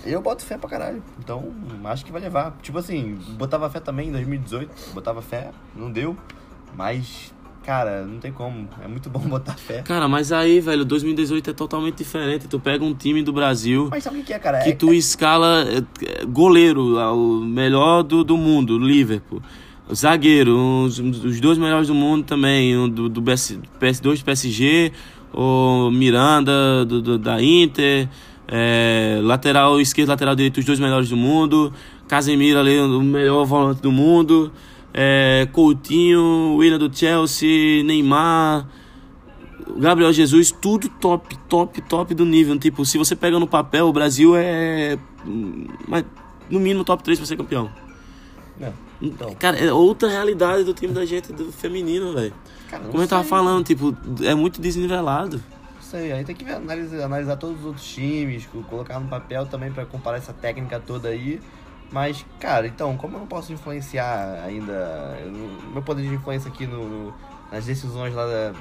eu boto fé pra caralho. Então, acho que vai levar. Tipo assim, botava fé também em 2018. Botava fé, não deu. Mas, cara, não tem como. É muito bom <laughs> botar fé. Cara, mas aí, velho, 2018 é totalmente diferente. Tu pega um time do Brasil Mas sabe o que é, cara? que É- tu escala é, é, goleiro, o melhor do, do mundo, Liverpool. Zagueiro, os, os dois melhores do mundo também, um do, do PS, PS2 do PSG, o Miranda do, do- da Inter, é, lateral esquerdo, lateral direito, os dois melhores do mundo, Casemiro ali, o melhor volante do mundo, é, Coutinho, Willian do Chelsea, Neymar, Gabriel Jesus, tudo top, top, top do nível. Tipo, se você pega no papel, o Brasil é. hum, mas, no mínimo top 3 pra ser campeão. Não, então. Cara, é outra realidade do time da gente, do feminino, velho. Como eu tava sei. falando, tipo, é muito desnivelado. Sei, aí tem que analisar, analisar todos os outros times, co- colocar no papel também pra comparar essa técnica toda aí. Mas, cara, então, como eu não posso influenciar ainda. não- meu poder de influência aqui no, no- nas decisões lá da.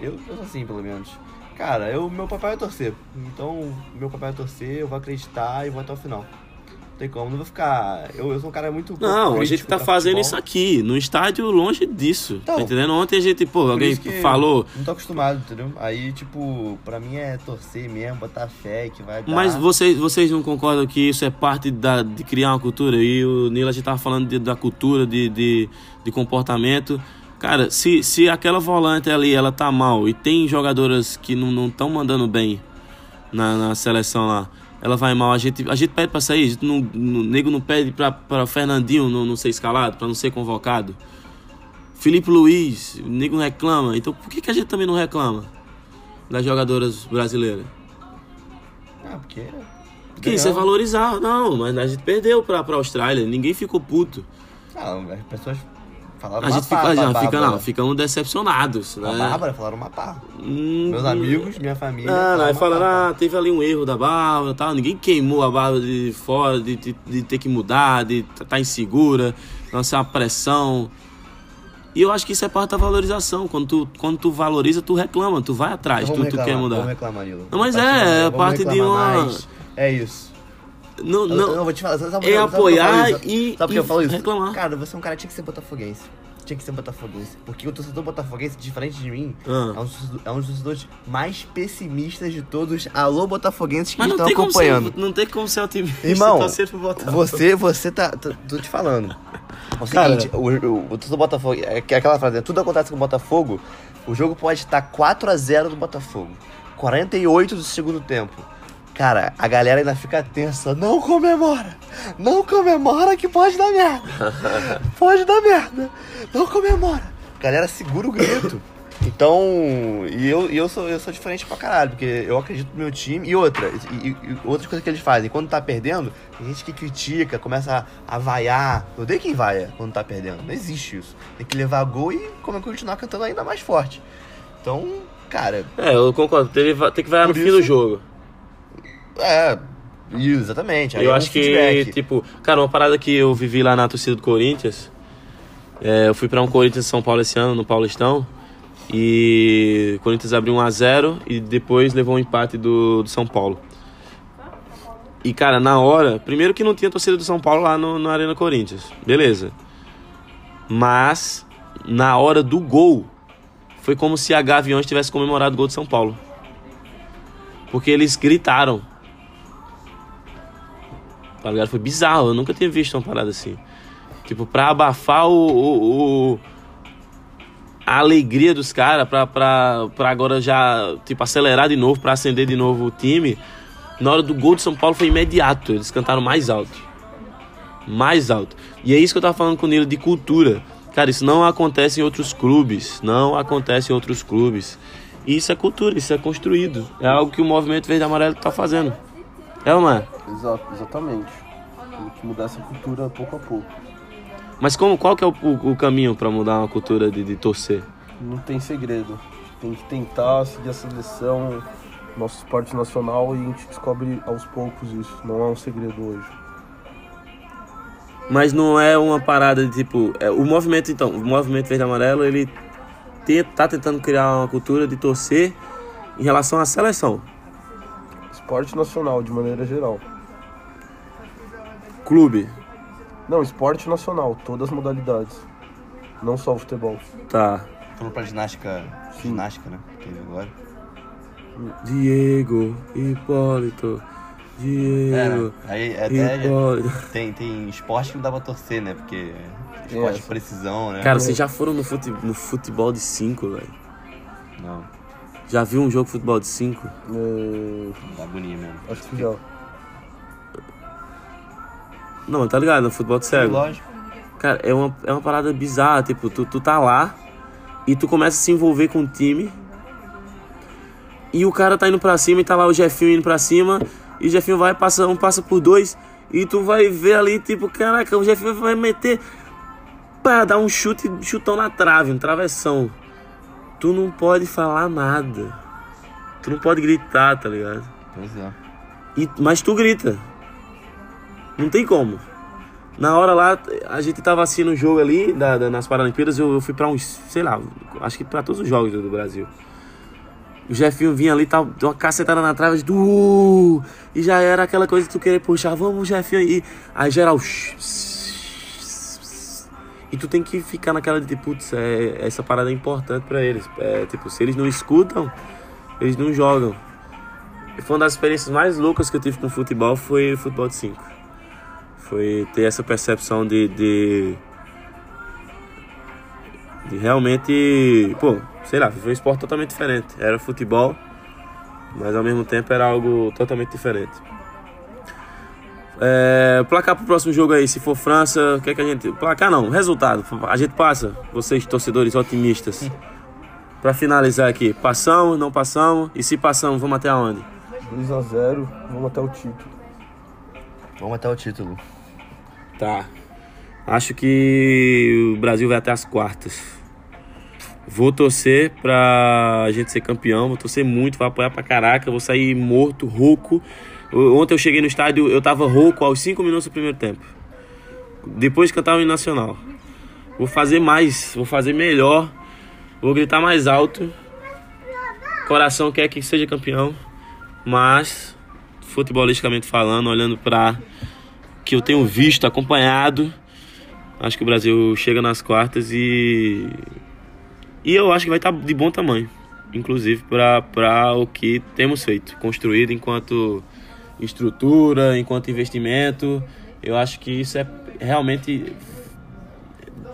Eu, eu sou assim, pelo menos. Cara, eu, meu papel é torcer. Então, meu papel é torcer, eu vou acreditar e vou até o final. Tem como, não vou ficar. Eu, eu sou um cara muito. Não, a gente tá fazendo futebol. isso aqui, no estádio longe disso. Então, tá entendendo? Ontem a gente, pô, Por alguém falou. Não tô acostumado, entendeu? Aí, tipo, pra mim é torcer mesmo, botar fé que vai dar. Mas vocês, vocês não concordam que isso é parte da, de criar uma cultura? E o Nila a gente tava falando de- da cultura, de, de, de comportamento. Cara, se, se aquela volante ali ela tá mal e tem jogadoras que não estão mandando bem na, na seleção lá, ela vai mal, a gente, a gente pede pra sair, a gente não, o nego não pede pra, pra Fernandinho não, não ser escalado, pra não ser convocado. Felipe Luiz, o nego não reclama. Então por que, que a gente também não reclama das jogadoras brasileiras? Ah, porque. Porque isso é valorizar. Não, mas a gente perdeu pra, pra Austrália, ninguém ficou puto. Não, as pessoas falaram A gente pá fica, já fica, não, ficamos decepcionados, A né? Bárbara falaram uma pá. Hum, Meus amigos, minha família. Ah, falaram aí falaram, pá. ah, teve ali um erro da Bárbara e tal. Ninguém queimou a Bárbara de fora, de, de, de ter que mudar, de estar tá insegura, lançar uma pressão. E eu acho que isso é parte da valorização. Quando tu, quando tu valoriza, tu reclama, tu vai atrás, tu, vamos tu quer reclamar, mudar. Vamos reclamar, Nilo. Não, mas Tá é, é parte de reclamar uma- mais. É isso. Não, Eu- não, eu vou te falar, sabe é sabe apoiar isso? e- Sabe e eu falo isso? reclamar. Cara, você é um cara que tinha que ser botafoguense. Tinha que ser botafoguense. Porque o torcedor botafoguense, diferente de mim, Ah. é, um dos, é um dos torcedores mais pessimistas de todos. Alô, botafoguenses que mas estão acompanhando. ser, não tem como ser otimista Irmão, e. Você, você tá. Tô, tô te falando. É o Cara. seguinte, o, o, o torcedor Botafogo. É que- aquela frase, né? tudo acontece com o Botafogo. O jogo pode estar 4x0 do Botafogo. 48 do segundo tempo. Cara, a galera ainda fica tensa. Não comemora! Não comemora que pode dar merda! <laughs> Pode dar merda! Não comemora! A galera segura o grito. Então, e eu, eu, sou, eu sou diferente pra caralho, porque eu acredito no meu time. E outra, e, e- outras coisas que eles fazem. Quando tá perdendo, tem gente que critica, começa a, a vaiar. Eu odeio quem vaia quando tá perdendo. Não existe isso. Tem que levar gol e como continuar cantando ainda mais forte. Então, cara, É, eu concordo. Teve, tem que vai no fim do jogo. É. Exatamente. aí eu é um acho que, feedback. tipo, cara, uma parada que eu vivi lá na torcida do Corinthians. é, eu fui pra um Corinthians São Paulo esse ano, no Paulistão. E o Corinthians abriu 1x0 e depois levou um empate do, do São Paulo. E, cara, na hora, primeiro que não tinha torcida do São Paulo lá no, na Arena Corinthians. Beleza. Mas, na hora do gol, foi como se a Gaviões tivesse comemorado o gol de São Paulo. Porque eles gritaram. Tá ligado? Foi bizarro, eu nunca tinha visto uma parada assim. Tipo, pra abafar o. o- o- a alegria dos caras, pra, pra, pra agora já, tipo, acelerar de novo, pra acender de novo o time. Na hora do gol de São Paulo foi imediato, eles cantaram mais alto. Mais alto. E é isso que eu tava falando com o Nilo de cultura. Cara, isso não acontece em outros clubes. Não acontece em outros clubes. Isso é cultura, isso é construído. É algo que o movimento Verde Amarelo tá fazendo. É é? Exato, exatamente. Tem que mudar essa cultura pouco a pouco. Mas como, qual que é o, o- o caminho pra mudar uma cultura de, de torcer? Não tem segredo. Tem que tentar seguir a seleção, nosso esporte nacional e a gente descobre aos poucos isso. Não é um segredo hoje. Mas não é uma parada de tipo. é, o movimento, então, o movimento verde amarelo, ele te- tá tentando criar uma cultura de torcer em relação à seleção. Esporte nacional, de maneira geral. Clube, Não, esporte nacional, todas as modalidades. Não só o futebol. tá. Falou pra ginástica. Ginástica, né? Teve agora. Diego, Hipólito, É, Diego, né? Aí é até. Hipólito. Tem, tem esporte que não dá pra torcer, né? Porque esporte É. de precisão, né? Cara, vocês já foram no, fute, no futebol de 5, velho? Não, Já viu um jogo de futebol de 5? É, dá agonia mesmo. acho que já. Não, tá ligado? No futebol de cego. Lógico. Cara, é uma, é uma parada bizarra. Tipo, tu, tu tá lá e tu começa a se envolver com o time. E o cara tá indo pra cima e tá lá o Jefinho indo pra cima. E o Jefinho vai, passa um, passa por dois. E tu vai ver ali, tipo, caraca, o Jefinho vai meter. Pá, dar um chute, chutão na trave, um travessão. Tu não pode falar nada. Tu não pode gritar, tá ligado? Pois é. E, mas tu grita. Não tem como. Na hora lá, a gente tava assistindo o jogo ali, da, da- nas Paralimpíadas, eu, eu fui pra uns, sei lá, acho que pra todos os jogos do, do Brasil. O Jefinho vinha ali, tava, deu uma cacetada na trave, do, "Uh", e já era aquela coisa de tu querer puxar, vamos Jefinho aí. Aí geral. E tu tem que ficar naquela de, putz, é, essa parada é importante pra eles. É, tipo, se eles não escutam, eles não jogam. E foi uma das experiências mais loucas que eu tive com futebol foi futebol de 5. Foi ter essa percepção de, de. de realmente. Pô, sei lá, foi um esporte totalmente diferente. Era futebol, mas ao mesmo tempo era algo totalmente diferente. É, placar pro próximo jogo aí, se for França, o que é que a gente. Placar não, resultado. A gente passa, vocês torcedores otimistas. Pra finalizar aqui, passamos, não passamos? E se passamos, vamos até aonde? 2x0, vamos até o título. Vamos até o título. Tá. Acho que o Brasil vai até as quartas. Vou torcer pra gente ser campeão, vou torcer muito, vou apoiar pra caraca, vou sair morto, rouco. Ontem eu cheguei no estádio, eu tava rouco aos 5 minutos do primeiro tempo. Depois de cantar o hino nacional. Vou fazer mais, vou fazer melhor, vou gritar mais alto. Coração quer que seja campeão, mas futebolisticamente falando, olhando pra que eu tenho visto, acompanhado, acho que o Brasil chega nas quartas e e eu acho que vai estar de bom tamanho, inclusive para o que temos feito, construído enquanto estrutura, enquanto investimento. Eu acho que isso é realmente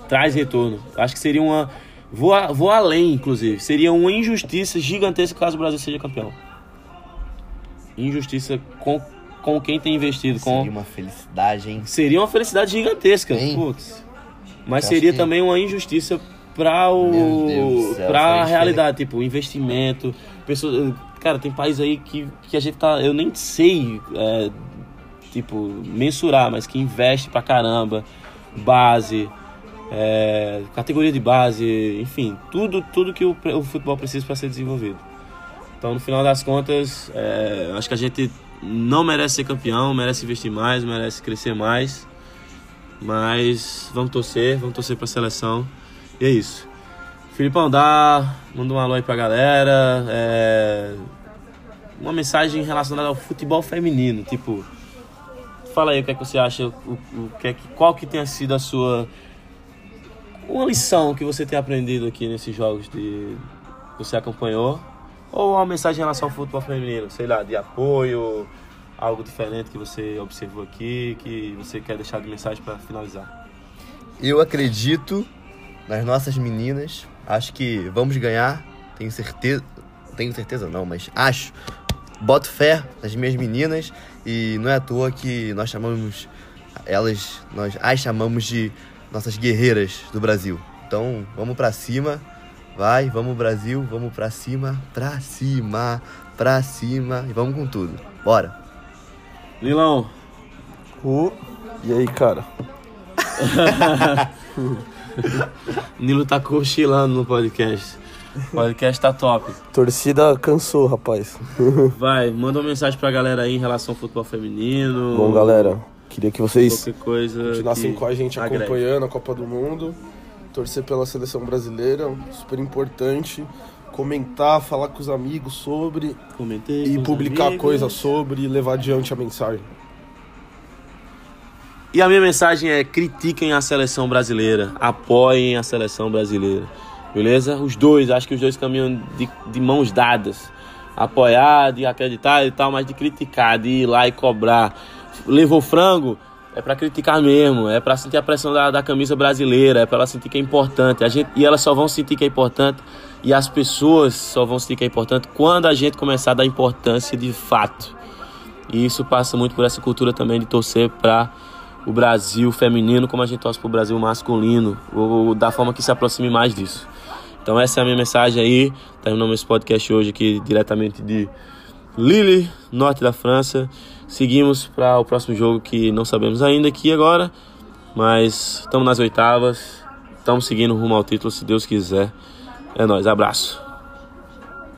traz retorno. Acho que seria uma vou, a- vou além, inclusive, seria uma injustiça gigantesca caso o Brasil seja campeão. Injustiça com com quem tem investido, com Seria uma felicidade, hein? Seria uma felicidade gigantesca. Mas Eu seria que- também uma injustiça para o para a sabe realidade, tipo, investimento, pessoas, cara, tem país aí que, que a gente tá, eu nem sei, é, tipo, mensurar, mas que investe pra caramba, base, é, categoria de base, enfim, tudo tudo que o, o futebol precisa para ser desenvolvido. Então, no final das contas, é, acho que a gente não merece ser campeão, merece investir mais, merece crescer mais. Mas vamos torcer, vamos torcer pra seleção. E é isso. Filipão, dá. Manda um alô aí pra galera. é, uma mensagem relacionada ao futebol feminino. Tipo, fala aí o que é que você acha, o, o que é que, qual que tenha sido a sua. Uma lição que você tem aprendido aqui nesses jogos de, que você acompanhou. Ou uma mensagem em relação ao futebol feminino, sei lá, de apoio, algo diferente que você observou aqui, que você quer deixar de mensagem para finalizar. Eu acredito nas nossas meninas. Acho que vamos ganhar. Tenho certeza. Tenho certeza não, mas acho. Boto fé nas minhas meninas. E não é à toa que nós chamamos elas. Nós as chamamos de nossas guerreiras do Brasil. Então vamos pra cima. Vai, vamos Brasil, vamos pra cima, pra cima, pra cima e vamos com tudo. Bora. Lilão, Ô, E aí, cara? <laughs> <laughs> Nilo tá cochilando no podcast. O podcast tá top. Torcida cansou, rapaz. <laughs> Vai, manda uma mensagem pra galera aí em relação ao futebol feminino. Bom, galera, queria que vocês coisa. continuassem com a gente agrega. acompanhando a Copa do Mundo. Torcer pela seleção brasileira, super importante. Comentar, falar com os amigos sobre Comentei. e publicar amigos. coisas sobre e levar adiante a mensagem. E a minha mensagem é: critiquem a seleção brasileira, apoiem a seleção brasileira, beleza? Os dois, acho que os dois caminham de, de mãos dadas. Apoiar, de acreditar e tal, mas de criticar, de ir lá e cobrar. Levou frango? É pra criticar mesmo, é pra sentir a pressão da, da camisa brasileira, é pra ela sentir que é importante. A gente, e elas só vão sentir que é importante, e as pessoas só vão sentir que é importante quando a gente começar a dar importância de fato. E isso passa muito por essa cultura também de torcer para o Brasil feminino, como a gente torce para o Brasil masculino, ou da forma que se aproxime mais disso. Então essa é a minha mensagem aí. Terminamos esse podcast hoje aqui diretamente de Lille, norte da França. Seguimos para o próximo jogo que não sabemos ainda aqui agora, mas estamos nas oitavas, estamos seguindo rumo ao título se Deus quiser. É nóis, abraço.